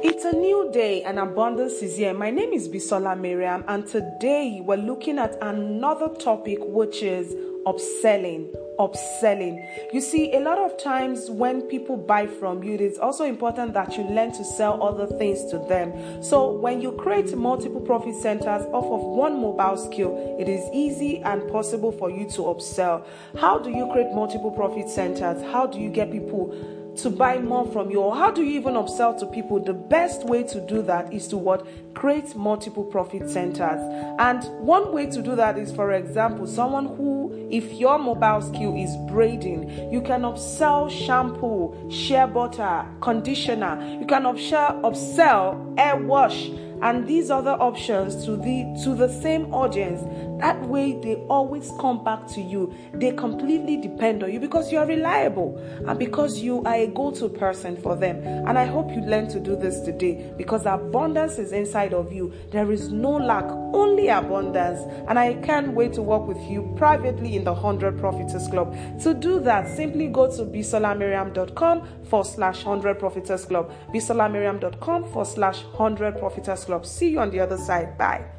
It's a new day and abundance is here. My name is Bisola Mariam, and today we're looking at another topic which is upselling. Upselling. You see, a lot of times when people buy from you, it is also important that you learn to sell other things to them. So, when you create multiple profit centers off of one mobile skill, it is easy and possible for you to upsell. How do you create multiple profit centers? How do you get people? To buy more from you or how do you even upsell to people? The best way to do that is to what? Create multiple profit centers. And one way to do that is for example someone who if your mobile skill is braiding you can upsell shampoo shea butter conditioner. You can upsell upsell air wash and these other options to the to the same audience that way they always come back to you. They completely depend on you because you are reliable and because you are a go-to person for them. And i hope you learn to do this today because abundance is inside of you. There is no lack only abundance. And i can't wait to work with you privately in the 100 profiters club. To do that simply go to bisolamariam.com forward slash 100 profiters club. bisolamariam.com forward slash 100 profiters club. See you on the other side. Bye